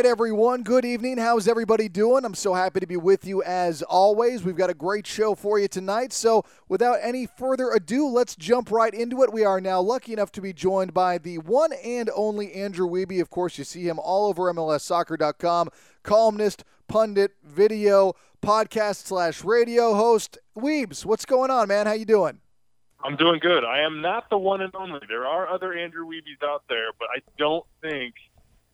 right, everyone. Good evening. How's everybody doing? I'm so happy to be with you as always. We've got a great show for you tonight. So, without any further ado, let's jump right into it. We are now lucky enough to be joined by the one and only Andrew Wiebe. Of course, you see him all over MLSsoccer.com, columnist, pundit, video, podcast slash radio host. Weebs, what's going on, man? How you doing? I'm doing good. I am not the one and only. There are other Andrew Wiebes out there, but I don't think –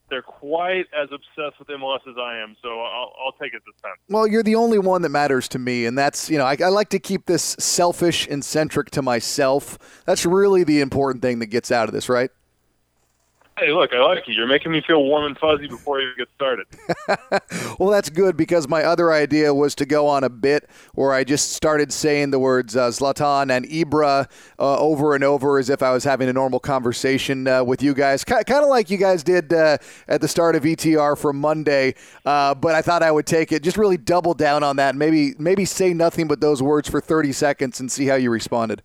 they're quite as obsessed with MLS as I am, so I'll, I'll take it this time. Well, you're the only one that matters to me, and that's you know I, I like to keep this selfish and centric to myself. That's really the important thing that gets out of this, right? Hey, look, I like you. You're making me feel warm and fuzzy before you get started. well, that's good because my other idea was to go on a bit where I just started saying the words uh, Zlatan and Ibra uh, over and over as if I was having a normal conversation uh, with you guys, kind of like you guys did uh, at the start of ETR for Monday. Uh, but I thought I would take it, just really double down on that, and maybe maybe say nothing but those words for 30 seconds and see how you responded.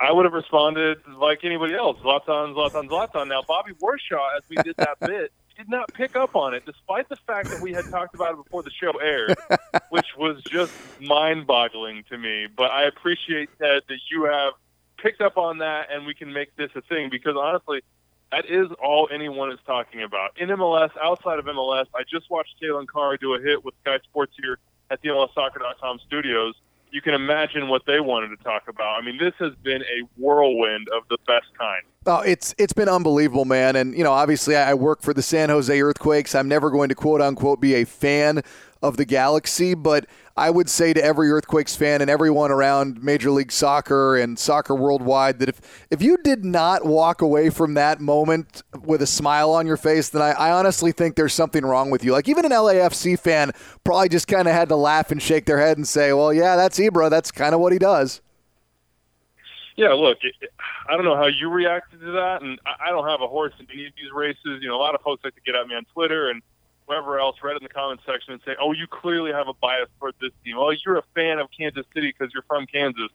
I would have responded like anybody else, Zlatan, Zlatan, Zlatan. Now, Bobby Warshaw, as we did that bit, did not pick up on it, despite the fact that we had talked about it before the show aired, which was just mind-boggling to me. But I appreciate that that you have picked up on that, and we can make this a thing because honestly, that is all anyone is talking about in MLS. Outside of MLS, I just watched Calen Carr do a hit with Sky Sports here at the MLSsoccer.com studios you can imagine what they wanted to talk about. I mean, this has been a whirlwind of the best kind. Oh, it's it's been unbelievable, man. And you know, obviously, I work for the San Jose Earthquakes. I'm never going to quote unquote be a fan of the Galaxy, but I would say to every Earthquakes fan and everyone around Major League Soccer and soccer worldwide that if, if you did not walk away from that moment with a smile on your face, then I, I honestly think there's something wrong with you. Like even an LAFC fan probably just kind of had to laugh and shake their head and say, well, yeah, that's Ibra. That's kind of what he does. Yeah, look, I don't know how you reacted to that, and I don't have a horse in any of these races. You know, a lot of folks like to get at me on Twitter and – whoever else read in the comments section and say, "Oh, you clearly have a bias toward this team. Oh, you're a fan of Kansas City because you're from Kansas."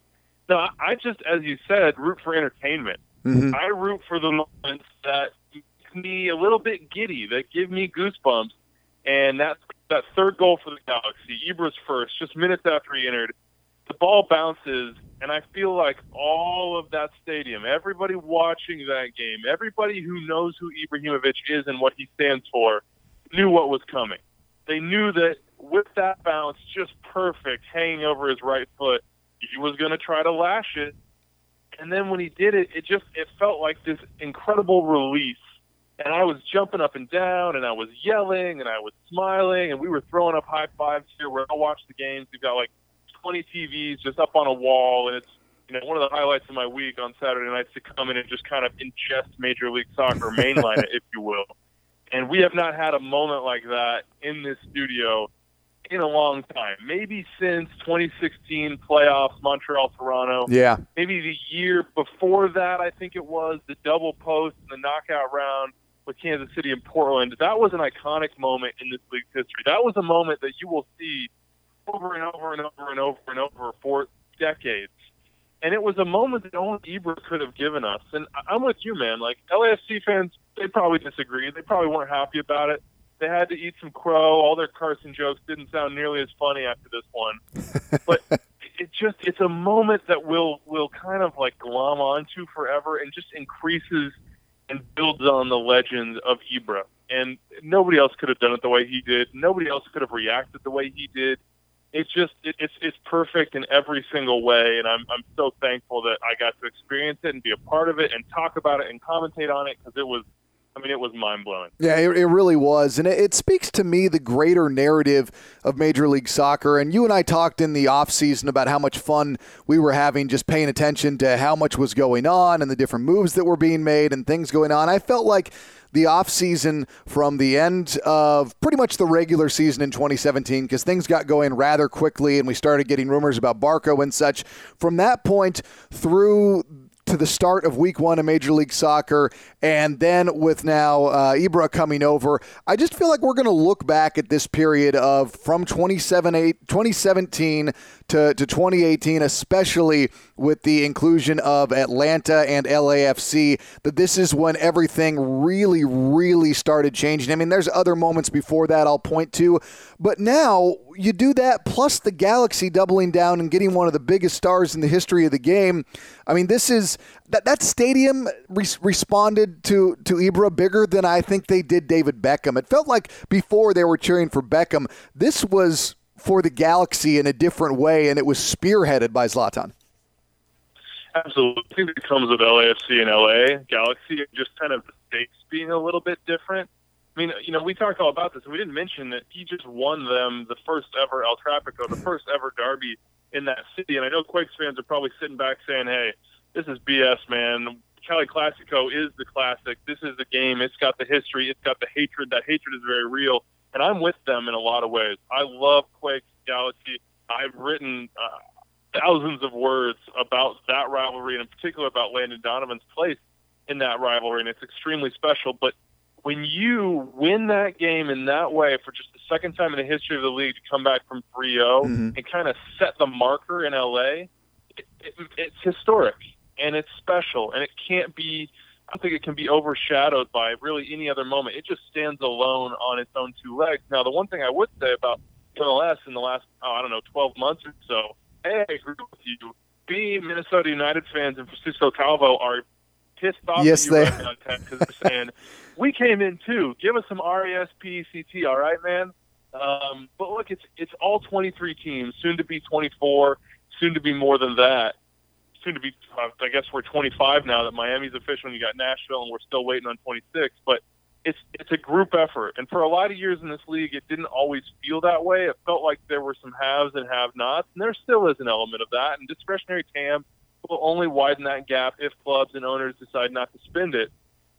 No, I just, as you said, root for entertainment. Mm-hmm. I root for the moments that make me a little bit giddy, that give me goosebumps, and that that third goal for the Galaxy, Ibra's first, just minutes after he entered, the ball bounces, and I feel like all of that stadium, everybody watching that game, everybody who knows who Ibrahimovic is and what he stands for knew what was coming. They knew that with that bounce just perfect hanging over his right foot, he was going to try to lash it. And then when he did it, it just it felt like this incredible release. And I was jumping up and down, and I was yelling, and I was smiling, and we were throwing up high fives here. Where I watch the games, we've got like 20 TVs just up on a wall, and it's you know one of the highlights of my week on Saturday nights to come in and just kind of ingest Major League Soccer, mainline it, if you will. And we have not had a moment like that in this studio in a long time. Maybe since 2016 playoffs, Montreal, Toronto. Yeah. Maybe the year before that, I think it was the double post and the knockout round with Kansas City and Portland. That was an iconic moment in this league's history. That was a moment that you will see over and over and over and over and over for decades. And it was a moment that only Ibra could have given us. And I'm with you, man. Like LAFC fans they probably disagreed. They probably weren't happy about it. They had to eat some crow. All their Carson jokes didn't sound nearly as funny after this one. but it just it's a moment that we'll will kind of like glom onto forever and just increases and builds on the legend of Ibra. And nobody else could have done it the way he did. Nobody else could have reacted the way he did. It's just it, it's it's perfect in every single way, and I'm I'm so thankful that I got to experience it and be a part of it and talk about it and commentate on it because it was I mean, it was mind blowing. Yeah, it, it, really was. And it, it, speaks to me the greater narrative of Major League Soccer. And you and I talked in the offseason about how much fun we were having just paying attention to how much was going on and the different moves that were being made and things going on. I felt like the offseason from the end of pretty much the regular season in 2017 because things got going rather quickly and we started getting rumors about Barco and such. From that point through to the start of week one of Major League Soccer, and then with now uh, Ibra coming over, I just feel like we're going to look back at this period of from 2017 to, to to 2018, especially with the inclusion of Atlanta and LAFC, that this is when everything really, really started changing. I mean, there's other moments before that I'll point to, but now you do that plus the Galaxy doubling down and getting one of the biggest stars in the history of the game. I mean, this is that that stadium re- responded to to Ibra bigger than I think they did David Beckham. It felt like before they were cheering for Beckham, this was for the Galaxy in a different way, and it was spearheaded by Zlatan. Absolutely. I think it comes with LAFC and LA Galaxy, just kind of the stakes being a little bit different. I mean, you know, we talked all about this, and we didn't mention that he just won them the first ever El Trafico, the first ever derby in that city. And I know Quakes fans are probably sitting back saying, "Hey, this is BS, man. Cali Classico is the classic. This is the game. It's got the history. It's got the hatred. That hatred is very real." And I'm with them in a lot of ways. I love Quakes Galaxy. I've written uh, thousands of words about that rivalry, and in particular about Landon Donovan's place in that rivalry, and it's extremely special. But when you win that game in that way for just the second time in the history of the league to come back from 3-0 mm-hmm. and kind of set the marker in LA, it, it, it's historic and it's special and it can't be. I don't think it can be overshadowed by really any other moment. It just stands alone on its own two legs. Now, the one thing I would say about MLS in the last, oh, I don't know, 12 months or so, A, I agree with you. B, Minnesota United fans and Francisco Calvo are pissed off yes, at you they... right now because they're saying we came in too. Give us some R E S P E C T, all right, man. Um, but look, it's it's all 23 teams, soon to be 24, soon to be more than that. Soon to be, uh, I guess we're 25 now that Miami's official, and you got Nashville, and we're still waiting on 26. But it's it's a group effort, and for a lot of years in this league, it didn't always feel that way. It felt like there were some haves and have-nots, and there still is an element of that. And discretionary TAM will only widen that gap if clubs and owners decide not to spend it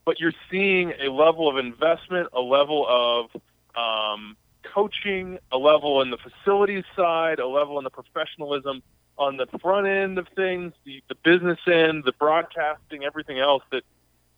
but you're seeing a level of investment, a level of um, coaching, a level in the facilities side, a level in the professionalism on the front end of things, the, the business end, the broadcasting, everything else that,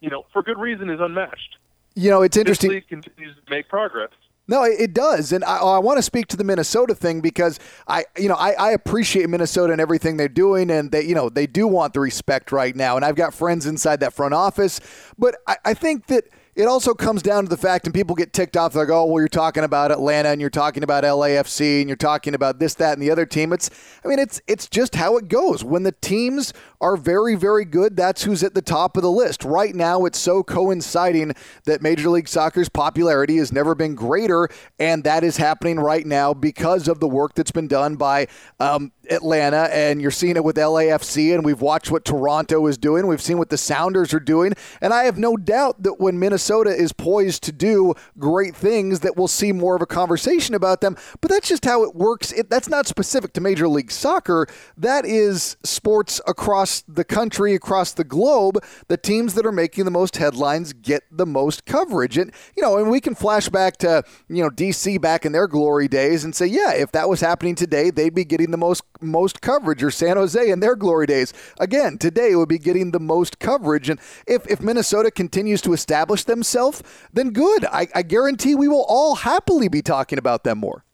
you know, for good reason is unmatched. You know, it's interesting. This league continues to make progress. No, it does, and I, I want to speak to the Minnesota thing because I, you know, I, I, appreciate Minnesota and everything they're doing, and they, you know, they do want the respect right now, and I've got friends inside that front office, but I, I think that it also comes down to the fact, and people get ticked off. They're Like, oh, well, you're talking about Atlanta, and you're talking about LAFC, and you're talking about this, that, and the other team. It's, I mean, it's it's just how it goes. When the teams are very, very good, that's who's at the top of the list. Right now, it's so coinciding that Major League Soccer's popularity has never been greater, and that is happening right now because of the work that's been done by um, Atlanta, and you're seeing it with LAFC, and we've watched what Toronto is doing. We've seen what the Sounders are doing, and I have no doubt that when Minnesota is poised to do great things, that we'll see more of a conversation about them. But that's just how it works. It, that's not specific to Major League Soccer. That is sports across the country, across the globe. The teams that are making the most headlines get the most coverage, and you know, and we can flash back to you know DC back in their glory days and say, yeah, if that was happening today, they'd be getting the most most coverage, or San Jose in their glory days. Again, today would be getting the most coverage. And if, if Minnesota continues to establish themselves, then good. I, I guarantee we will all happily be talking about them more.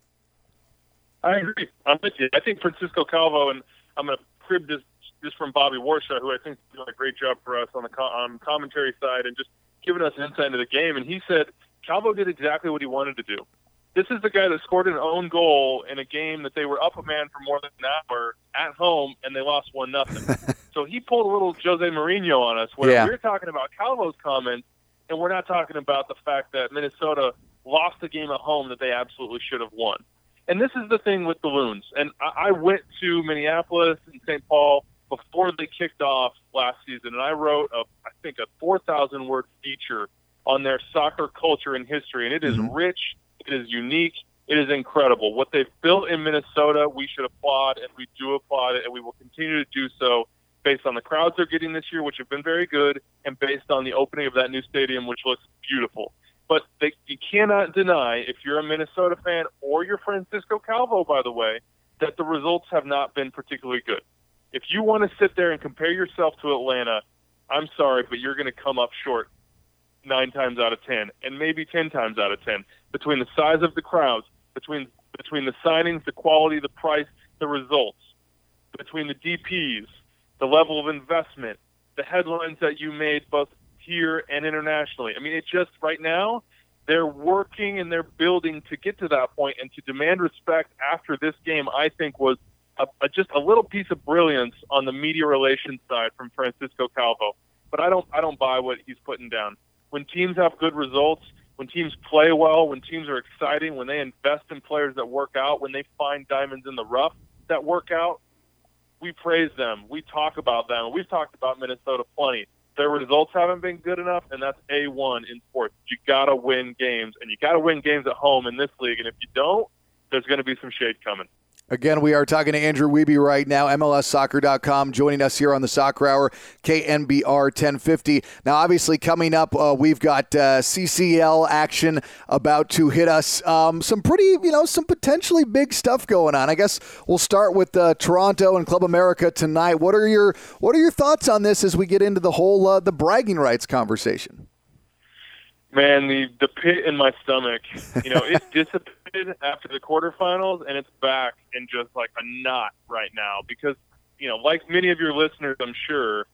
I agree. I'm with you. I think Francisco Calvo, and I'm going to crib this just from Bobby Warshaw, who I think did a great job for us on the on commentary side and just giving us insight into the game. And he said Calvo did exactly what he wanted to do. This is the guy that scored an own goal in a game that they were up a man for more than an hour at home and they lost one nothing. so he pulled a little Jose Mourinho on us where yeah. we're talking about Calvo's comments and we're not talking about the fact that Minnesota lost a game at home that they absolutely should have won. And this is the thing with the Loons. And I, I went to Minneapolis and St. Paul before they kicked off last season, and I wrote a, I think a 4,000 word feature on their soccer culture and history, and it is mm-hmm. rich it is unique. It is incredible. What they've built in Minnesota, we should applaud, and we do applaud it, and we will continue to do so based on the crowds they're getting this year, which have been very good, and based on the opening of that new stadium, which looks beautiful. But they, you cannot deny, if you're a Minnesota fan or you're Francisco Calvo, by the way, that the results have not been particularly good. If you want to sit there and compare yourself to Atlanta, I'm sorry, but you're going to come up short nine times out of ten, and maybe ten times out of ten between the size of the crowds, between between the signings, the quality, the price, the results, between the DPs, the level of investment, the headlines that you made both here and internationally. I mean, it just right now they're working and they're building to get to that point and to demand respect after this game. I think was a, a, just a little piece of brilliance on the media relations side from Francisco Calvo. But I don't I don't buy what he's putting down. When teams have good results, when teams play well, when teams are exciting, when they invest in players that work out, when they find diamonds in the rough that work out, we praise them. We talk about them. We've talked about Minnesota plenty. Their results haven't been good enough, and that's A1 in sports. You got to win games, and you got to win games at home in this league. And if you don't, there's going to be some shade coming. Again, we are talking to Andrew Wiebe right now, MLSsoccer.com, joining us here on the Soccer Hour, KNBR 1050. Now, obviously, coming up, uh, we've got uh, CCL action about to hit us. Um, some pretty, you know, some potentially big stuff going on. I guess we'll start with uh, Toronto and Club America tonight. What are your What are your thoughts on this as we get into the whole uh, the bragging rights conversation? Man, the the pit in my stomach, you know, it after the quarterfinals, and it's back in just like a knot right now because, you know, like many of your listeners, I'm sure,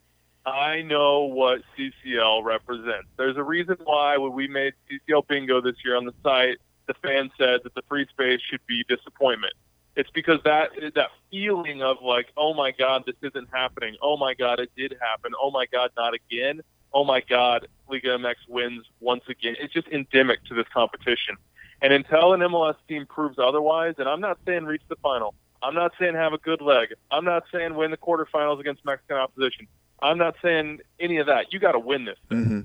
I know what CCL represents. There's a reason why when we made CCL bingo this year on the site, the fan said that the free space should be disappointment. It's because that that feeling of like, oh my God, this isn't happening. Oh my God, it did happen. Oh my God, not again oh my God, Liga MX wins once again. It's just endemic to this competition. And until an MLS team proves otherwise, and I'm not saying reach the final, I'm not saying have a good leg, I'm not saying win the quarterfinals against Mexican opposition, I'm not saying any of that. You got to win this thing. Mm-hmm.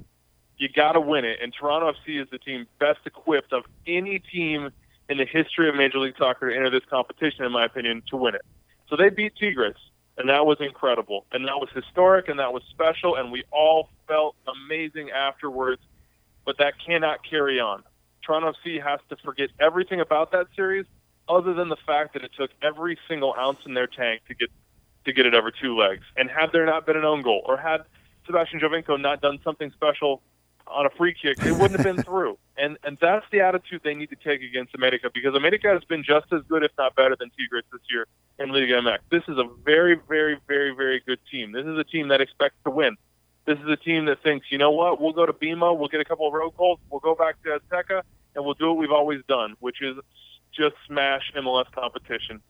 You got to win it. And Toronto FC is the team best equipped of any team in the history of Major League Soccer to enter this competition, in my opinion, to win it. So they beat Tigres and that was incredible, and that was historic, and that was special, and we all felt amazing afterwards. But that cannot carry on. Toronto FC has to forget everything about that series, other than the fact that it took every single ounce in their tank to get to get it over two legs. And had there not been an own goal, or had Sebastian Giovinco not done something special on a free kick, they wouldn't have been through. And and that's the attitude they need to take against America because America has been just as good, if not better, than Tigres this year in Liga MX. This is a very, very, very, very good team. This is a team that expects to win. This is a team that thinks, you know what, we'll go to BMO, we'll get a couple of road goals, we'll go back to Azteca, and we'll do what we've always done, which is just smash MLS competition.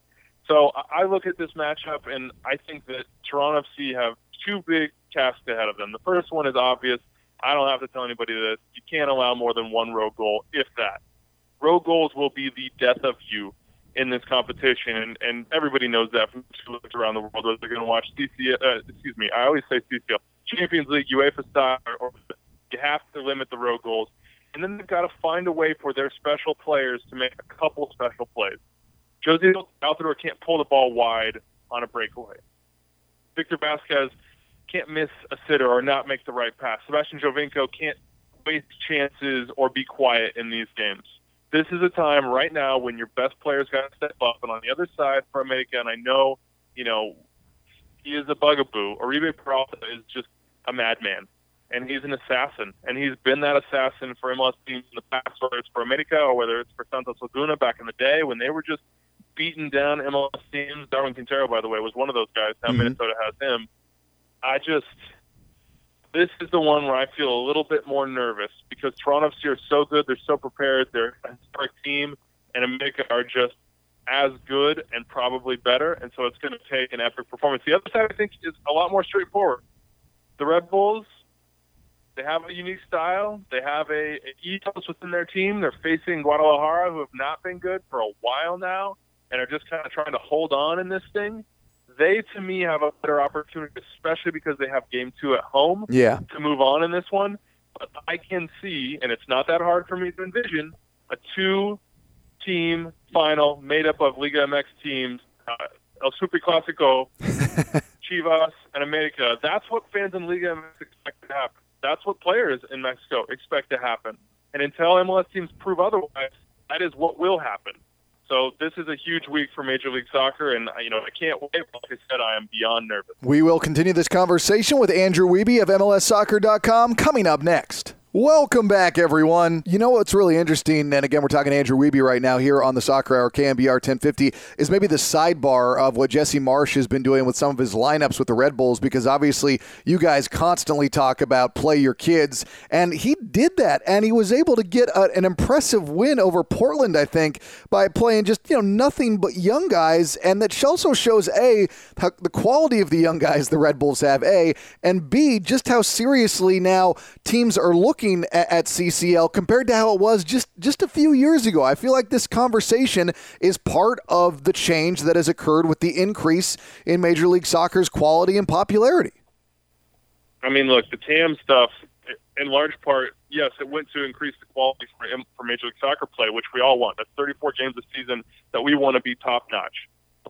So I look at this matchup, and I think that Toronto FC have two big tasks ahead of them. The first one is obvious I don't have to tell anybody this. You can't allow more than one road goal, if that. Road goals will be the death of you in this competition, and, and everybody knows that from looks around the world. They're going to watch CCL, uh, excuse me, I always say CCL, Champions League, UEFA style, or, you have to limit the road goals. And then they've got to find a way for their special players to make a couple special plays. Jozy Altidore can't pull the ball wide on a breakaway. Victor Vazquez can't miss a sitter or not make the right pass. Sebastian Giovinco can't waste chances or be quiet in these games. This is a time right now when your best players got to step up. And on the other side for America, and I know, you know, he is a bugaboo. Oribe Peralta is just a madman. And he's an assassin. And he's been that assassin for MLS teams in the past, whether it's for America or whether it's for Santos Laguna back in the day when they were just beating down MLS teams. Darwin Quintero, by the way, was one of those guys. Now mm-hmm. Minnesota has him I just this is the one where I feel a little bit more nervous because Toronto FC are so good, they're so prepared, they're a historic team, and America are just as good and probably better, and so it's going to take an epic performance. The other side, I think, is a lot more straightforward. The Red Bulls, they have a unique style. They have a, an ethos within their team. They're facing Guadalajara, who have not been good for a while now, and are just kind of trying to hold on in this thing they to me have a better opportunity, especially because they have game two at home. Yeah. To move on in this one, but I can see, and it's not that hard for me to envision, a two-team final made up of Liga MX teams, uh, El Super Clásico, Chivas, and America. That's what fans in Liga expect to happen. That's what players in Mexico expect to happen. And until MLS teams prove otherwise, that is what will happen. So this is a huge week for Major League Soccer, and you know I can't wait. Like I said, I am beyond nervous. We will continue this conversation with Andrew Wiebe of MLSsoccer.com coming up next. Welcome back, everyone. You know what's really interesting, and again, we're talking to Andrew Wiebe right now here on the Soccer Hour KNBR 1050, is maybe the sidebar of what Jesse Marsch has been doing with some of his lineups with the Red Bulls, because obviously you guys constantly talk about play your kids, and he did that, and he was able to get a, an impressive win over Portland, I think, by playing just you know nothing but young guys, and that also shows a the quality of the young guys the Red Bulls have, a, and b just how seriously now teams are looking looking at, at CCL compared to how it was just just a few years ago. I feel like this conversation is part of the change that has occurred with the increase in Major League Soccer's quality and popularity. I mean, look, the TAM stuff, in large part, yes, it went to increase the quality for, for Major League Soccer play, which we all want. That's 34 games a season that we want to be top notch.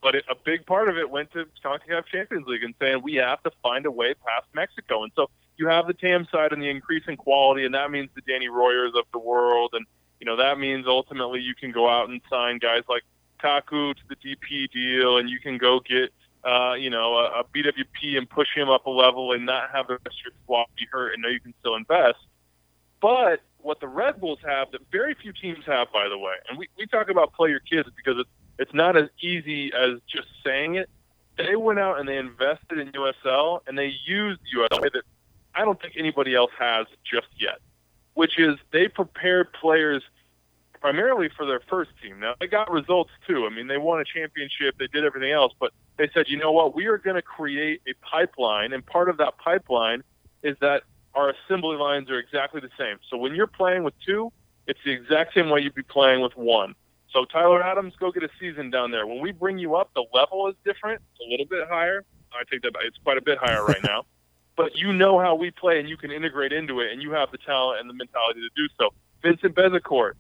But it, a big part of it went to CONCACAF Champions League and saying we have to find a way past Mexico. And so you have the TAM side and the increase in quality, and that means the Danny Royers of the world, and you know that means ultimately you can go out and sign guys like Taku to the DP deal, and you can go get uh, you know a, a BWP and push him up a level and not have the rest of your squad be hurt, and know you can still invest. But what the Red Bulls have that very few teams have, by the way, and we, we talk about play your kids because it's it's not as easy as just saying it. They went out and they invested in USL and they used USL that I don't think anybody else has just yet, which is they prepared players primarily for their first team. Now they got results too. I mean, they won a championship, they did everything else, but they said, you know what, we are going to create a pipeline, and part of that pipeline is that our assembly lines are exactly the same. So when you're playing with two, it's the exact same way you'd be playing with one. So Tyler Adams, go get a season down there. When we bring you up, the level is different, it's a little bit higher. I take that it's quite a bit higher right now but you know how we play and you can integrate into it and you have the talent and the mentality to do so. Vincent Bezecourt,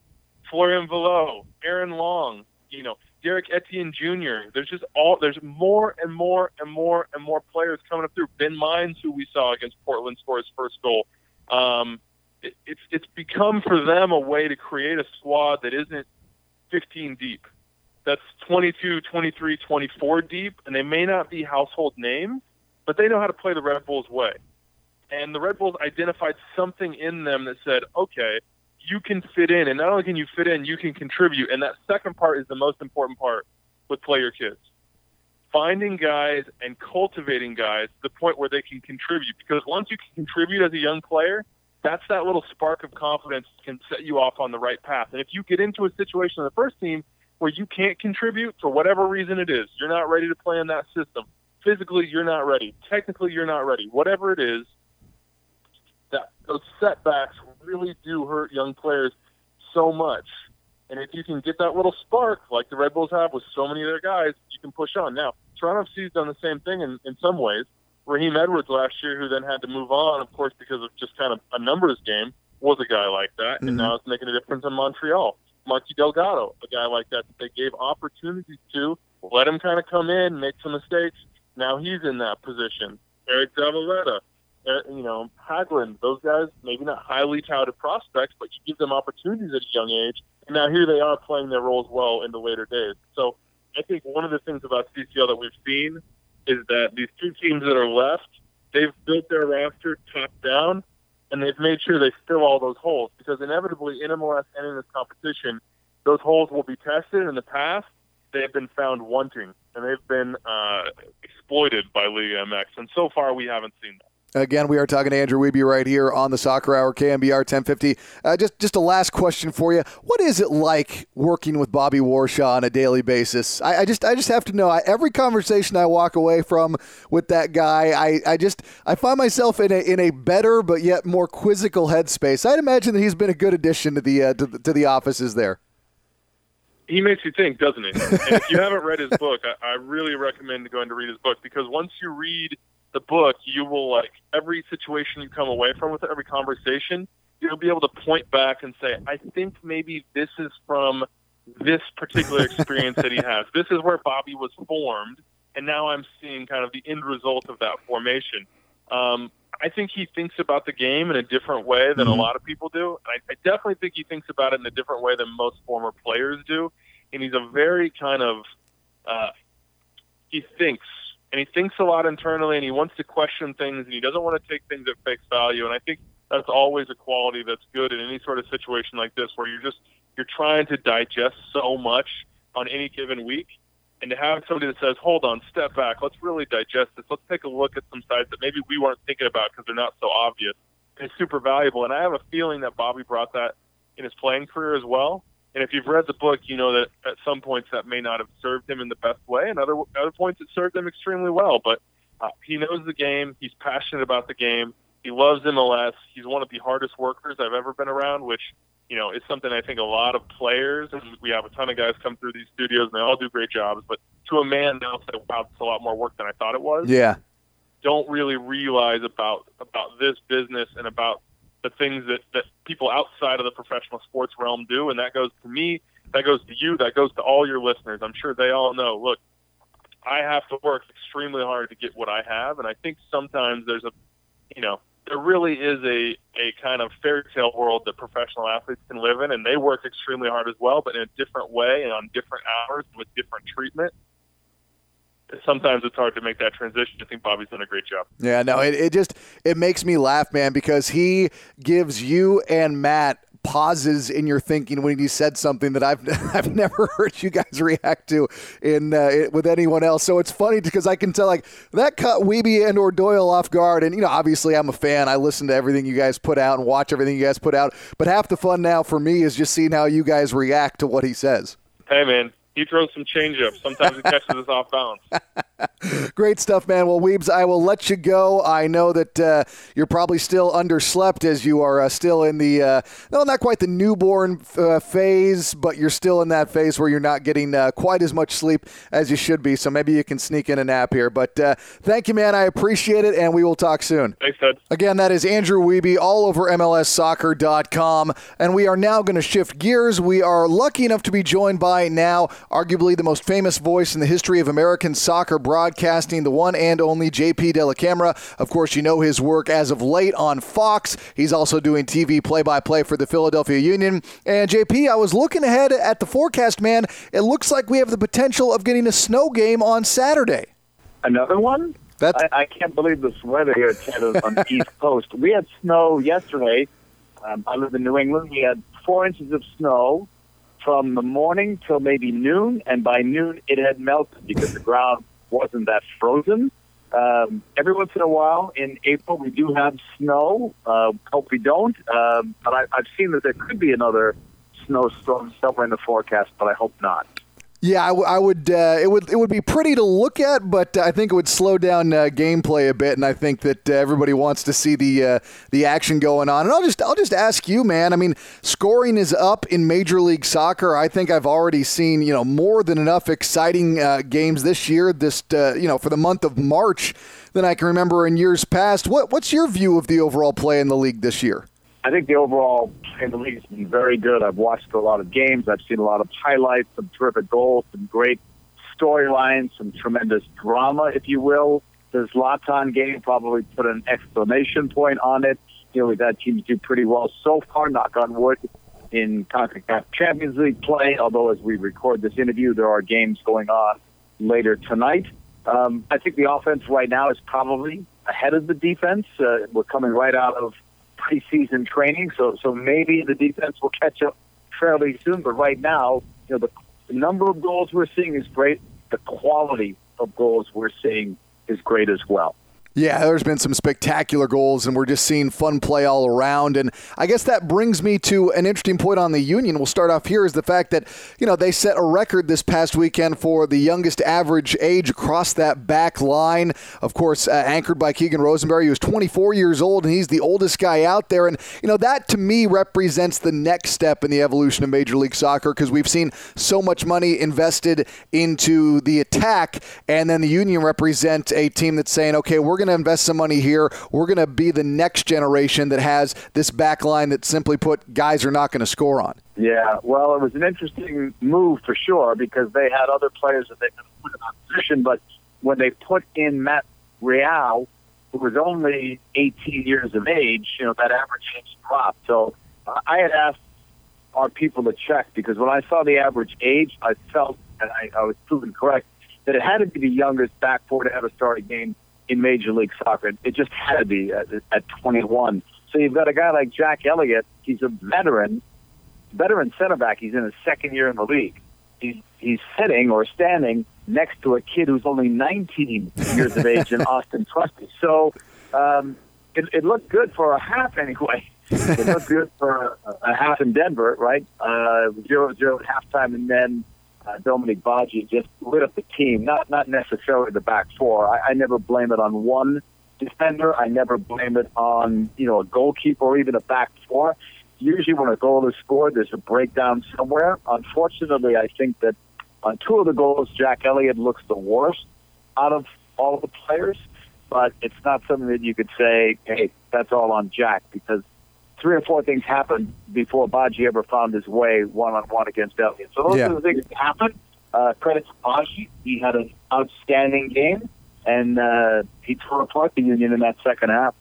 Florian Valot, Aaron Long, you know, Derek Etienne Jr. There's just all there's more and more and more and more players coming up through. Ben Mines, who we saw against Portland, score his first goal. Um, it, it's it's become for them a way to create a squad that isn't 15 deep. That's 22, 23, 24 deep, and they may not be household names, but they know how to play the Red Bulls way. And the Red Bulls identified something in them that said, okay, you can fit in. And not only can you fit in, you can contribute. And that second part is the most important part with player kids. Finding guys and cultivating guys to the point where they can contribute. Because once you can contribute as a young player, that's that little spark of confidence can set you off on the right path. And if you get into a situation in the first team where you can't contribute for whatever reason it is, you're not ready to play in that system, physically you're not ready, technically you're not ready, whatever it is, that those setbacks really do hurt young players so much. And if you can get that little spark, like the Red Bulls have with so many of their guys, you can push on. Now, Toronto FC's done the same thing in, in some ways. Raheem Edwards last year, who then had to move on, of course, because of just kind of a numbers game, was a guy like that, mm-hmm. and now it's making a difference in Montreal. Marky Delgado, a guy like that that they gave opportunities to, let him kind of come in, make some mistakes, now he's in that position. Eriq Zavaleta, uh, you know, Hagglund, those guys, maybe not highly touted prospects, but you give them opportunities at a young age. And now here they are playing their roles well in the later days. So I think one of the things about CCL that we've seen is that these two teams that are left, they've built their roster top down, and they've made sure they fill all those holes. Because inevitably, in MLS and in this competition, those holes will be tested. In the past, they have been found wanting, and they've been uh, exploited by Liga MX. And so far, we haven't seen that. Again, we are talking to Andrew Wiebe right here on the Soccer Hour, KNBR 1050. Uh, just, just a last question for you: What is it like working with Bobby Warshaw on a daily basis? I, I just, I just have to know. I, every conversation I walk away from with that guy, I, I just, I find myself in a, in a better but yet more quizzical headspace. I'd imagine that he's been a good addition to the, uh, to, the to the offices there he makes you think, doesn't he? and if you haven't read his book, I, I really recommend going to read his book because once you read the book, you will like every situation you come away from with it, every conversation, you'll be able to point back and say, I think maybe this is from this particular experience that he has. This is where Bobby was formed, and now I'm seeing kind of the end result of that formation. Um, I think he thinks about the game in a different way than mm-hmm. a lot of people do. I, I definitely think he thinks about it in a different way than most former players do. And he's a very kind of uh, he thinks and he thinks a lot internally and he wants to question things and he doesn't want to take things at face value. And I think that's always a quality that's good in any sort of situation like this where you're just you're trying to digest so much on any given week and to have somebody that says, "Hold on, step back. Let's really digest this. Let's take a look at some sides that maybe we weren't thinking about because they're not so obvious." Is super valuable, and I have a feeling that Bobby brought that in his playing career as well. And if you've read the book, you know that at some points that may not have served him in the best way, and other other points it served him extremely well. But uh, he knows the game. He's passionate about the game. He loves MLS. He's one of the hardest workers I've ever been around, which you know is something I think a lot of players and we have a ton of guys come through these studios and they all do great jobs. But to a man, they'll say, "Wow, it's a lot more work than I thought it was." Yeah. Don't really realize about about this business and about the things that that people outside of the professional sports realm do, and that goes to me, that goes to you, that goes to all your listeners. I'm sure they all know. Look, I have to work extremely hard to get what I have, and I think sometimes there's a, you know, there really is a, a kind of fairy tale world that professional athletes can live in, and they work extremely hard as well, but in a different way and on different hours with different treatment. Sometimes it's hard to make that transition. I think Bobby's done a great job. Yeah, no, it, it just it makes me laugh, man, because he gives you and Matt pauses in your thinking when he said something that I've I've never heard you guys react to in uh, with anyone else. So it's funny because I can tell like that cut Wiebe and or Doyle off guard. And you know, obviously I'm a fan. I listen to everything you guys put out and watch everything you guys put out. But half the fun now for me is just seeing how you guys react to what he says. Hey man, he throws some changeups. Sometimes he catches us off balance. Great stuff, man. Well, Weebs, I will let you go. I know that uh, you're probably still underslept as you are uh, still in the, uh, no, not quite the newborn uh, phase, but you're still in that phase where you're not getting uh, quite as much sleep as you should be. So maybe you can sneak in a nap here. But uh, thank you, man. I appreciate it, and we will talk soon. Thanks, Ted. Again, that is Andrew Wiebe all over MLSsoccer.com. And we are now going to shift gears. We are lucky enough to be joined by now, arguably the most famous voice in the history of American soccer broadcasting, the one and only JP Dellacamera. Of course, you know his work as of late on Fox. He's also doing TV play by play for the Philadelphia Union. And JP, I was looking ahead at the forecast, man. It looks like we have the potential of getting a snow game on Saturday. Another one? That's I, I can't believe this weather here Ted, on the East Coast. We had snow yesterday. Um, I live in New England. We had four inches of snow from the morning till maybe noon, and by noon it had melted because the ground wasn't that frozen. Um, every once in a while in April we do have snow. Uh, hope we don't, um, but I, I've seen that there could be another snowstorm somewhere in the forecast, but I hope not. Yeah, I, w- I would. Uh, it would. It would be pretty to look at, but I think it would slow down uh, gameplay a bit. And I think that uh, everybody wants to see the uh, the action going on. And I'll just I'll just ask you, man. I mean, scoring is up in Major League Soccer. I think I've already seen you know more than enough exciting uh, games this year. This uh, you know for the month of March than I can remember in years past. What what's your view of the overall play in the league this year? I think the overall in the league has been very good. I've watched a lot of games. I've seen a lot of highlights, some terrific goals, some great storylines, some tremendous drama, if you will. This Zlatan game probably put an exclamation point on it. You know, we've had teams do pretty well so far, knock on wood, in CONCACAF Champions League play, although as we record this interview, there are games going on later tonight. Um, I think the offense right now is probably ahead of the defense. Uh, we're coming right out of preseason training, so so maybe the defense will catch up fairly soon. But right now, you know, the, the number of goals we're seeing is great. The quality of goals we're seeing is great as well. Yeah, there's been some spectacular goals, and we're just seeing fun play all around. And I guess that brings me to an interesting point on the Union. We'll start off here is the fact that, you know, they set a record this past weekend for the youngest average age across that back line. Of course, uh, anchored by Keegan Rosenberry, he was 24 years old, and he's the oldest guy out there. And, you know, that to me represents the next step in the evolution of Major League Soccer because we've seen so much money invested into the attack, and then the Union represent a team that's saying, okay, we're going to invest some money here. We're going to be the next generation that has this back line that simply put guys are not going to score on. Yeah, well, it was an interesting move for sure because they had other players that they could put in position, but when they put in Matt Real, who was only 18 years of age, you know, that average age dropped. So uh, I had asked our people to check because when I saw the average age, I felt, and I, I was proven correct, that it had to be the youngest back four to ever start a game in Major League Soccer. It just had to be at, at 21. So you've got a guy like Jack Elliott. He's a veteran, veteran center back. He's in his second year in the league. He's he's sitting or standing next to a kid who's only 19 years of age in Austin Trusty. So um, it, it looked good for a half anyway. it looked good for a, a half in Denver, right? Uh, zero zero at halftime, and then uh, Dominique Badji just lit up the team. Not not necessarily the back four. I, I never blame it on one defender. I never blame it on you know a goalkeeper or even a back four. Usually, when a goal is scored, there's a breakdown somewhere. Unfortunately, I think that on two of the goals, Jack Elliott looks the worst out of all of the players. But it's not something that you could say, hey, that's all on Jack because three or four things happened before Badji ever found his way one on one against Elliott. So those Yeah. are the things that happened. Uh, credit to Badji. He had an outstanding game, and uh, he tore apart the Union in that second half.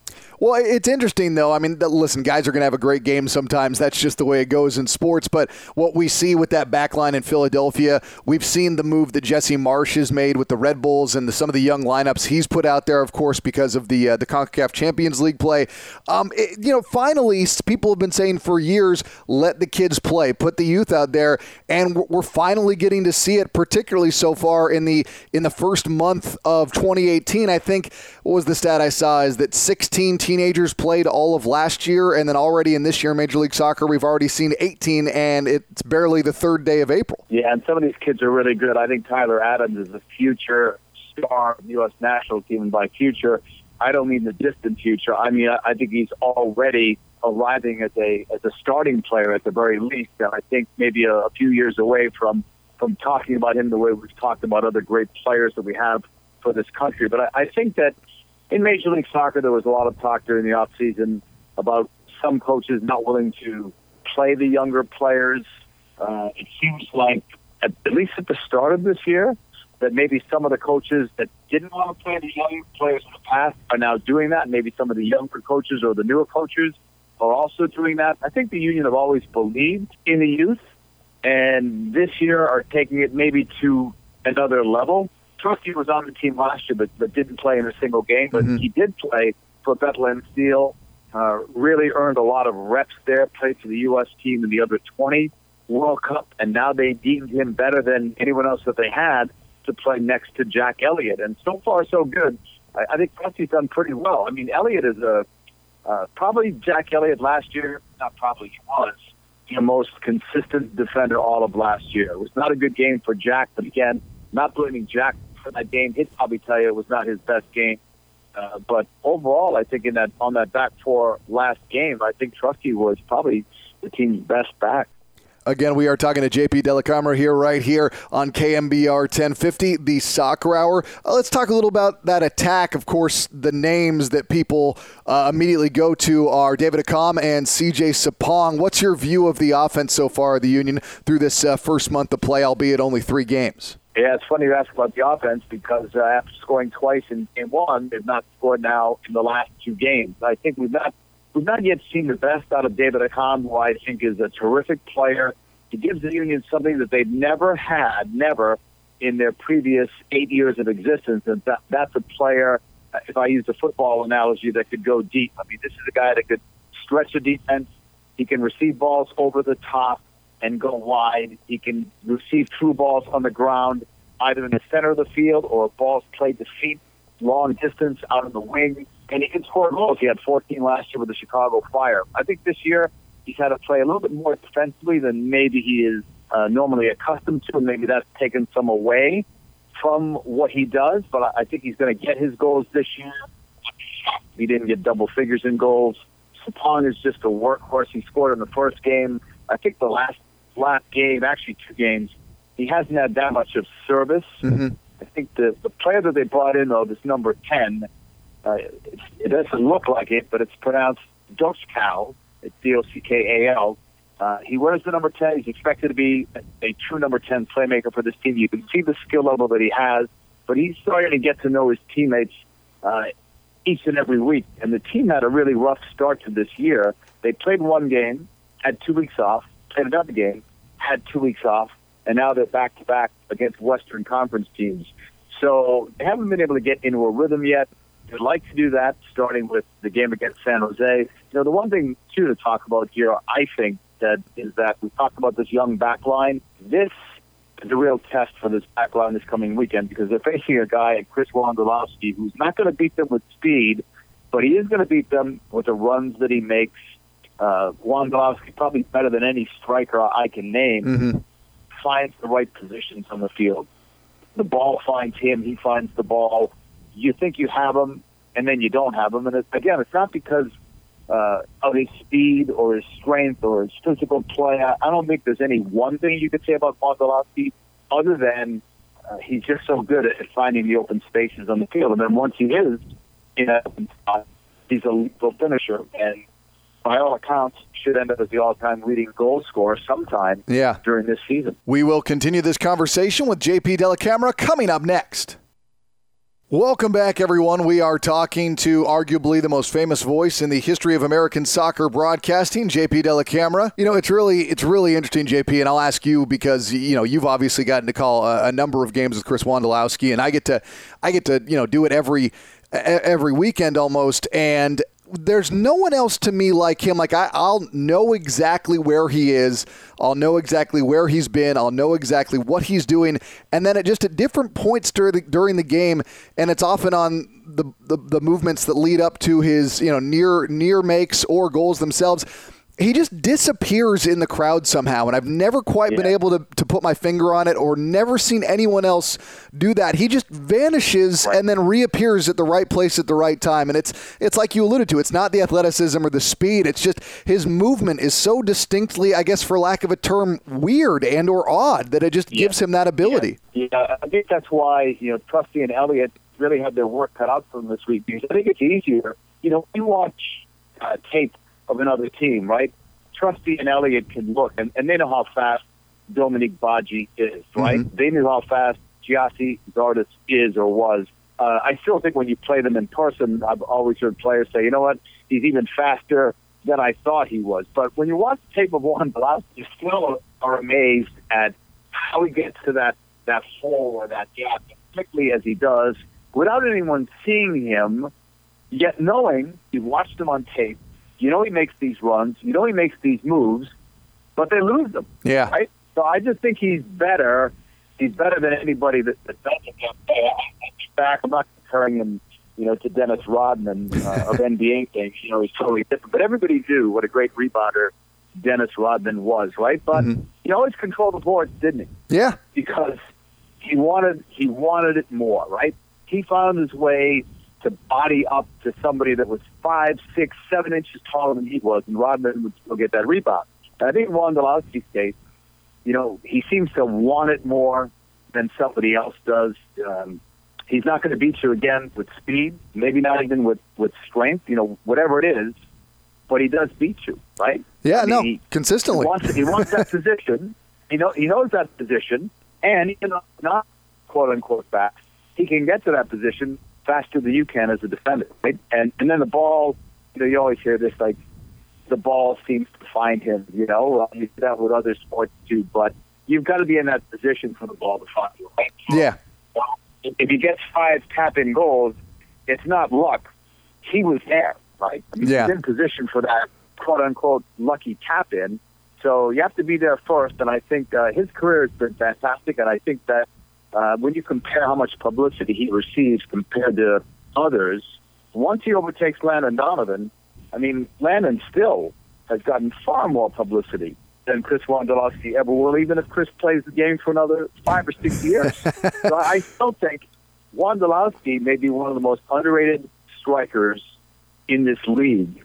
Well, it's interesting though. I mean, listen, guys are going to have a great game sometimes. That's just the way it goes in sports. But what we see with that back line in Philadelphia, we've seen the move that Jesse Marsch has made with the Red Bulls and the, some of the young lineups he's put out there, of course, because of the uh, the Concacaf Champions League play. Um, it- you know, finally, people have been saying for years, let the kids play, put the youth out there, and we're- finally getting to see it, particularly so far in the in the first month of 2018. I think what was the stat I saw is that 16 teenagers played all of last year, and then already in this year, Major League Soccer, we've already seen 18, and it's barely the third day of April. Yeah, and some of these kids are really good. I think Tyler Adams is a future star of the U.S. national team, and by future, I don't mean the distant future. I mean, I, think he's already arriving as a as a starting player at the very least, and I think maybe a, a few years away from from talking about him the way we've talked about other great players that we have for this country. But I, I think that in Major League Soccer, there was a lot of talk during the off season about some coaches not willing to play the younger players. Uh, it seems like, at, at least at the start of this year, that maybe some of the coaches that didn't want to play the young players in the past are now doing that. Maybe some of the younger coaches or the newer coaches are also doing that. I think the union have always believed in the youth, and this year are taking it maybe to another level. Trusty was on the team last year, but, but didn't play in a single game. But Mhm. he did play for Bethlehem Steel. Uh, really earned a lot of reps there. Played for the U.S. team in the under 20 World Cup, and now they deemed him better than anyone else that they had to play next to Jack Elliott. And so far, so good. I, I think Trusty's done pretty well. I mean, Elliott is a uh, probably Jack Elliott last year. Not probably he was the most consistent defender all of last year. It was not a good game for Jack, but again, not blaming Jack for that game. He'd probably tell you it was not his best game. Uh, but overall, I think in that on that back four last game, I think Trusty was probably the team's best back. Again, we are talking to JP Dellacamera here, right here on KNBR 1050, the soccer hour. Uh, let's talk a little about that attack. Of course, the names that people uh, immediately go to are David Accam and CJ Sapong. What's your view of the offense so far, the Union, through this uh, first month of play, albeit only three games? Yeah, it's funny you ask about the offense because uh, after scoring twice in game one, they've not scored now in the last two games. I think we've not we've not yet seen the best out of David Accam, who I think is a terrific player. He gives the Union something that they've never had, never in their previous eight years of existence, and that, that's a player. If I use a football analogy, that could go deep. I mean, this is a guy that could stretch the defense. He can receive balls over the top and go wide. He can receive true balls on the ground, either in the center of the field or balls played to feet, long distance out of the wing. And he can score goals. He had 14 last year with the Chicago Fire. I think this year he's had to play a little bit more defensively than maybe he is uh, normally accustomed to, and maybe that's taken some away from what he does. But I I think he's going to get his goals this year. He didn't get double figures in goals. Sapong is just a workhorse. He scored in the first game. I think the last last game, actually two games, he hasn't had that much of service. Mm-hmm. I think the the player that they brought in though, this number ten, uh, it, it doesn't look like it, but it's pronounced Dockal. It's D O C K A L. Uh, he wears the number ten. He's expected to be a, a true number ten playmaker for this team. You can see the skill level that he has, but he's starting to get to know his teammates uh, each and every week. And the team had a really rough start to this year. They played one game, had two weeks off, played another game, had two weeks off, and now they're back to back against Western Conference teams. So they haven't been able to get into a rhythm yet. They'd like to do that, starting with the game against San Jose. You know, the one thing too to talk about here, I think, that is that we talked about this young back line. This is a real test for this back line this coming weekend because they're facing a guy, Chris Wondolowski, who's not going to beat them with speed, but he is going to beat them with the runs that he makes. Uh, Wondolowski, probably better than any striker I can name, Mm-hmm. finds the right positions on the field. The ball finds him, he finds the ball. You think you have him, and then you don't have him. And it, again, it's not because uh, of his speed or his strength or his physical play. I, I don't think there's any one thing you could say about Wondolowski other than uh, he's just so good at finding the open spaces on the field. And then once he is in that open spot, he's a lethal finisher. And by all accounts, should end up as the all-time leading goal scorer sometime Yeah. during this season. We will continue this conversation with JP Dellacamera coming up next. Welcome back, everyone. We are talking to arguably the most famous voice in the history of American soccer broadcasting, JP Dellacamera. You know, it's really it's really interesting, JP, and I'll ask you because you know you've obviously gotten to call a, a number of games with Chris Wondolowski, and I get to I get to you know do it every every weekend almost, and there's no one else to me like him. Like I, I'll know exactly where he is. I'll know exactly where he's been. I'll know exactly what he's doing. And then at just at different points during the, during the game, and it's often on the, the the movements that lead up to his you know near near makes or goals themselves. He just disappears in the crowd somehow, and I've never quite been able to, to put my finger on it or never seen anyone else do that. He just vanishes and then reappears at the right place at the right time. And it's it's like you alluded to, it's not the athleticism or the speed. It's just his movement is so distinctly, I guess for lack of a term, weird and or odd that it just gives him that ability. Yeah, I think that's why you know Trusty and Elliott really had their work cut out for them this week because I think it's easier. You know, you watch uh, tape of another team, right? Trusty and Elliott can look, and, and they know how fast Dominique Badji is, right? They know how fast Gyasi Zardes is or was. Uh, I still think when you play them in person, I've always heard players say, you know what, he's even faster than I thought he was. But when you watch the tape of Juan Velasquez, you still are amazed at how he gets to that, that hole or that gap as quickly as he does without anyone seeing him, yet knowing you've watched him on tape, you know he makes these runs, you know he makes these moves, but they lose them, Yeah. right? So I just think he's better. He's better than anybody that, that doesn't get back. I'm not comparing him, you know, to Dennis Rodman uh, of NBA things. You know, he's totally different. But everybody knew what a great rebounder Dennis Rodman was, right? But he always controlled the boards, didn't he? Yeah. because he wanted he wanted it more, right? He found his way to body up to somebody that was five, six, seven inches taller than he was, and Rodman would still get that rebound. And I think Wondolowski's case, you know, he seems to want it more than somebody else does. Um, he's not going to beat you again with speed, maybe not even with with strength, you know, whatever it is. But he does beat you, right? Yeah, I mean, no, he- consistently. he wants, he wants that position. He know he knows that position, and even though he's not quote unquote fast, he can get to that position faster than you can as a defender. Right? And and then the ball, you know, you always hear this like the ball seems to find him. You know, uh, you do that with other sports too, but you've got to be in that position for the ball to find you. Right? Yeah. If he gets five tap in goals, it's not luck. He was there, right? I mean, Yeah. He's in position for that quote unquote lucky tap in. So you have to be there first. And I think uh, his career has been fantastic. And I think that uh, when you compare how much publicity he receives compared to others, once he overtakes Landon Donovan, I mean, Landon still has gotten far more publicity than Chris Wondolowski ever will, even if Chris plays the game for another five or six years. so I still think Wondolowski may be one of the most underrated strikers in this league,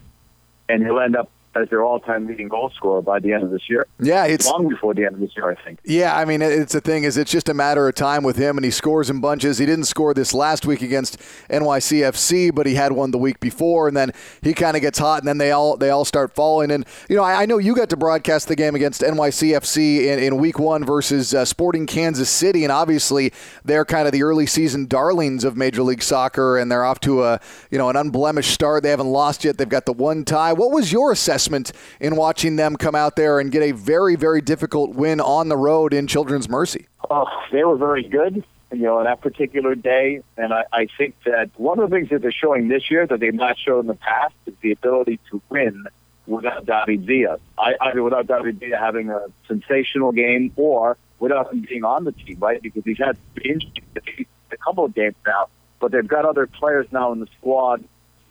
and he'll end up as their all-time leading goal scorer by the end of this year. Yeah, it's Long before the end of this year, I think. Yeah, I mean, it's the thing is, it's just a matter of time with him, and he scores in bunches. He didn't score this last week against NYCFC, but he had one the week before, and then he kind of gets hot, and then they all they all start falling. And you know, I, I know you got to broadcast the game against NYCFC in, in Week One versus uh, Sporting Kansas City, and obviously they're kind of the early season darlings of Major League Soccer, and they're off to a you know an unblemished start. They haven't lost yet. They've got the one tie. What was your assessment in watching them come out there and get a very very difficult win on the road in Children's Mercy? Oh, they were very good. you know, on that particular day. And I, I think that one of the things that they're showing this year that they've not shown in the past is the ability to win without David Villa. I, either without David Villa having a sensational game or without him being on the team, right? Because he's had injuries a couple of games now, but they've got other players now in the squad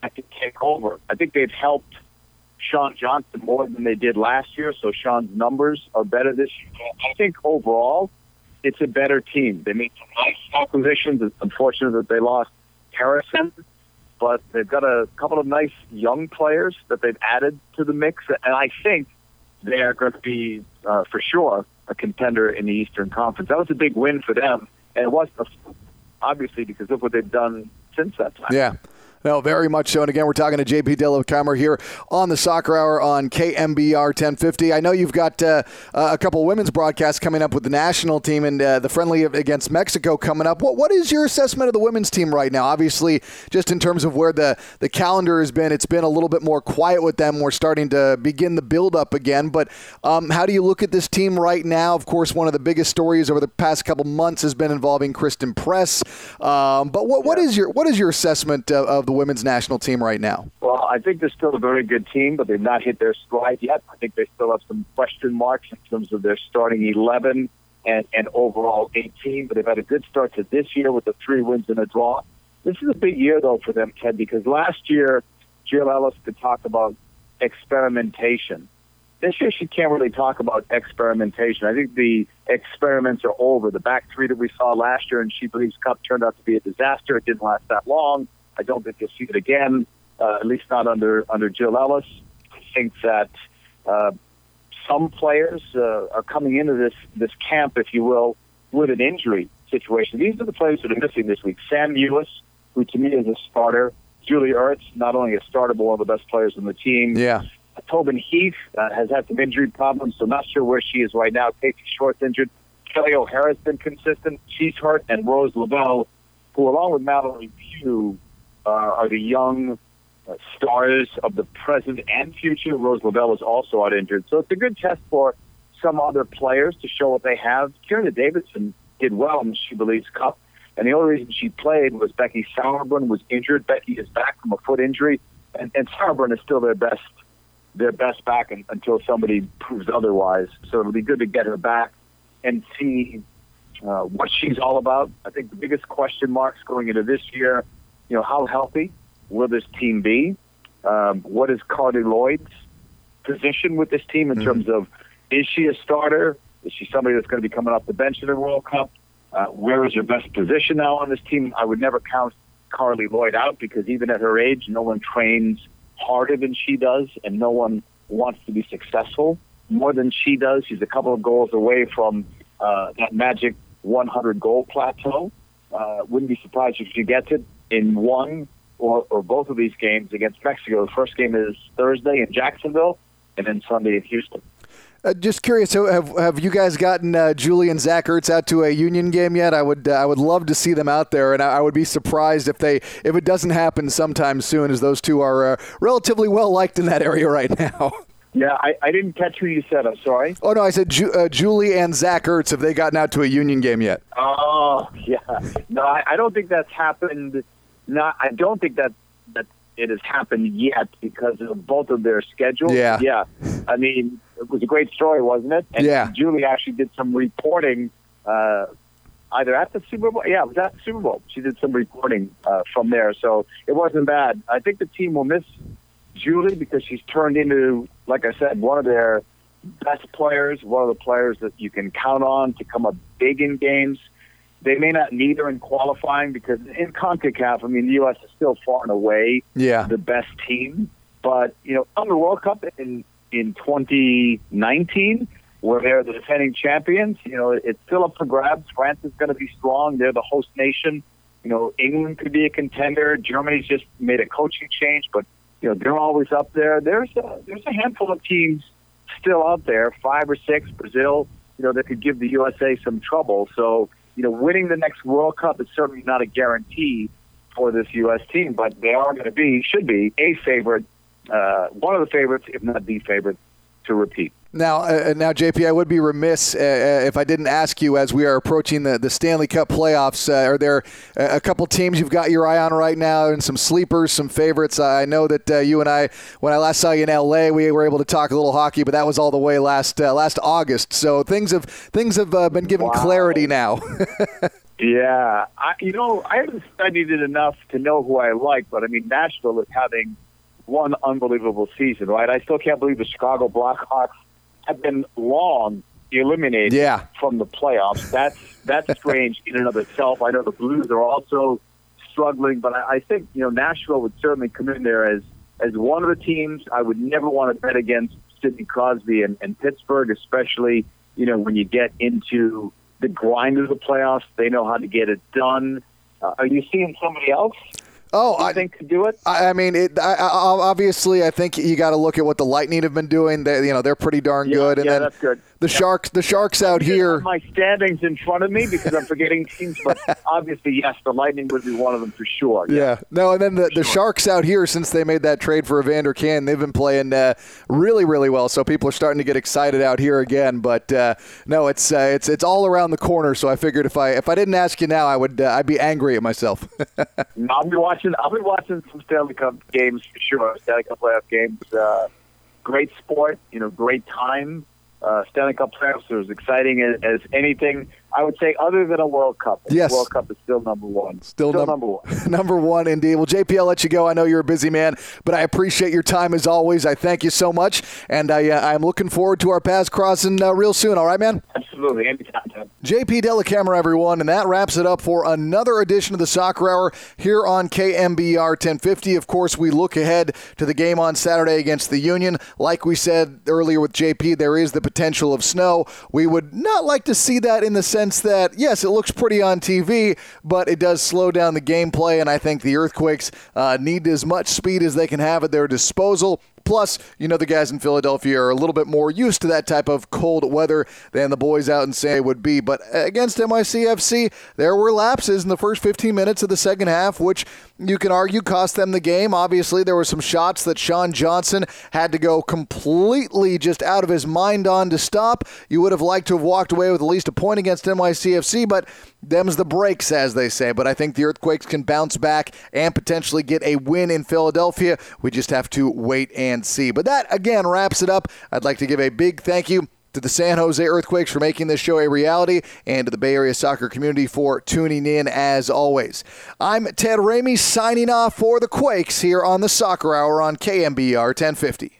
that can take over. I think they've helped Sean Johnson more than they did last year, so Sean's numbers are better this year. I think overall, it's a better team. They made some nice acquisitions. It's unfortunate that they lost Harrison, but they've got a couple of nice young players that they've added to the mix, and I think they are going to be uh, for sure a contender in the Eastern Conference. That was a big win for them, and it was obviously because of what they've done since that time. Yeah. No, very much so. And again, we're talking to JP Dellacamera here on the Soccer Hour on KNBR 1050. I know you've got uh, a couple women's broadcasts coming up with the national team and uh, the friendly against Mexico coming up. What What is your assessment of the women's team right now? Obviously, just in terms of where the, the calendar has been, it's been a little bit more quiet with them. We're starting to begin the build up again. But um, how do you look at this team right now? Of course, one of the biggest stories over the past couple months has been involving Christen Press. Um, but what, what is your what is your assessment of, of the women's national team right now? Well, I think they're still a very good team, but they've not hit their stride yet. I think they still have some question marks in terms of their starting 11 and, and overall 18, but they've had a good start to this year with the three wins and a draw. This is a big year, though, for them, Ted, because last year, Jill Ellis could talk about experimentation. This year, she can't really talk about experimentation. I think the experiments are over. The back three that we saw last year in She Believes Cup turned out to be a disaster. It didn't last that long. I don't think you'll see it again, uh, at least not under under Jill Ellis. I think that uh, some players uh, are coming into this this camp, if you will, with an injury situation. These are the players that are missing this week. Sam Mewis, who to me is a starter. Julie Ertz, not only a starter, but one of the best players on the team. Yeah. Tobin Heath uh, has had some injury problems, so not sure where she is right now. Casey Short's injured. Kelly O'Hara's been consistent. She's hurt. And Rose Lavelle, who along with Mallory Pugh uh, are the young uh, stars of the present and future. Rose Lavelle is also out injured. So it's a good test for some other players to show what they have. Tierna Davidson did well in She Believes Cup. And the only reason she played was Becky Sauerbrunn was injured. Becky is back from a foot injury, and, and Sauerbrunn is still their best their best back until somebody proves otherwise. So it'll be good to get her back and see uh, what she's all about. I think the biggest question marks going into this year, you know, how healthy will this team be? Um, what is Carli Lloyd's position with this team in mm-hmm. terms of is she a starter? Is she somebody that's going to be coming off the bench in the World Cup? Uh, where is her best position now on this team? I would never count Carli Lloyd out because even at her age, no one trains harder than she does, and no one wants to be successful more than she does. She's a couple of goals away from uh, that magic 100 goal plateau. Uh, wouldn't be surprised if she gets it in one or, or both of these games against Mexico. The first game is Thursday in Jacksonville, and then Sunday in Houston. Uh, just curious, have have you guys gotten uh, Julie and Zach Ertz out to a Union game yet? I would uh, I would love to see them out there, and I, I, would be surprised if they if it doesn't happen sometime soon, as those two are uh, relatively well liked in that area right now. Yeah, I, I didn't catch who you said. I'm sorry. Oh no, I said Ju- uh, Julie and Zach Ertz. Have they gotten out to a Union game yet? Oh yeah, no, I, I don't think that's happened. Not, I don't think that that it has happened yet because of both of their schedules. Yeah, yeah. I mean, it was a great story, wasn't it? And yeah. Julie actually did some reporting, uh, either at the Super Bowl. Yeah, it was at the Super Bowl. She did some reporting uh, from there, so it wasn't bad. I think the team will miss Julie because she's turned into, like I said, one of their best players, one of the players that you can count on to come up big in games. They may not need her in qualifying because in CONCACAF, I mean, the U.S. is still far and away yeah. the best team. But, you know, on the World Cup in in 2019, where they're the defending champions. You know, it's still up for grabs. France is going to be strong. They're the host nation. You know, England could be a contender. Germany's just made a coaching change, but you know they're always up there. There's a, there's a handful of teams still out there, five or six. Brazil, you know, that could give the USA some trouble. So, you know, winning the next World Cup is certainly not a guarantee for this U.S. team, but they are going to be, should be, a favorite uh, one of the favorites, if not the favorite, to repeat. Now, uh, now, JP, I would be remiss uh, uh, if I didn't ask you as we are approaching the, the Stanley Cup playoffs. Uh, are there a couple teams you've got your eye on right now, and some sleepers, some favorites? I know that uh, you and I, when I last saw you in LA, we were able to talk a little hockey, but that was all the way last uh, last August. So things have things have been given wow. clarity now. yeah, I, you know, I haven't studied it enough to know who I like, but I mean, Nashville is having one unbelievable season, right? I still can't believe the Chicago Blackhawks have been long eliminated yeah. from the playoffs. That's that's strange in and of itself. I know the Blues are also struggling, but I, I think you know Nashville would certainly come in there as as one of the teams I would never want to bet against Sidney Crosby and, and Pittsburgh, especially you know when you get into the grind of the playoffs. They know how to get it done. Uh, are you seeing somebody else Oh, I think to do it. I, I mean, it, I, I, obviously, I think you got to look at what the Lightning have been doing. They, you know, they're pretty darn yeah, good. And yeah, then that's good. The yeah. sharks, the sharks out here. My standings in front of me because I'm forgetting teams, but obviously, yes, the Lightning would be one of them for sure. Yeah, yeah. no, and then the, the sharks out here since they made that trade for Evander Kane, they've been playing uh, really, really well. So people are starting to get excited out here again. But uh, no, it's uh, it's it's all around the corner. So I figured if I if I didn't ask you now, I would uh, I'd be angry at myself. I'll be watching. I'll be watching some Stanley Cup games for sure. Stanley Cup playoff games. Uh, great sport. You know, great time uh, Stanley Cup playoffs are as exciting as, as, anything. I would say, other than a World Cup. Yes, World Cup is still number one. Still, still num- number one. number one, indeed. Well, JP, I'll let you go. I know you're a busy man, but I appreciate your time as always. I thank you so much, and I, uh, I'm looking forward to our paths crossing uh, real soon. All right, man. Absolutely, anytime. Tim. JP Dellacamera, everyone, and that wraps it up for another edition of the Soccer Hour here on KNBR 1050. Of course, we look ahead to the game on Saturday against the Union. Like we said earlier with JP, there is the potential of snow. We would not like to see that in the sense that, yes, it looks pretty on TV, but it does slow down the gameplay, and I think the Earthquakes uh, need as much speed as they can have at their disposal. Plus, you know, the guys in Philadelphia are a little bit more used to that type of cold weather than the boys out in San would be. But against NYCFC, there were lapses in the first 15 minutes of the second half, which you can argue cost them the game. Obviously, there were some shots that Sean Johnson had to go completely just out of his mind on to stop. You would have liked to have walked away with at least a point against NYCFC, but them's the breaks, as they say. But I think the Earthquakes can bounce back and potentially get a win in Philadelphia. We just have to wait and see. But that, again, wraps it up. I'd like to give a big thank you to the San Jose Earthquakes for making this show a reality, and to the Bay Area soccer community for tuning in as always. I'm Ted Ramey signing off for the Quakes here on the Soccer Hour on KNBR 1050.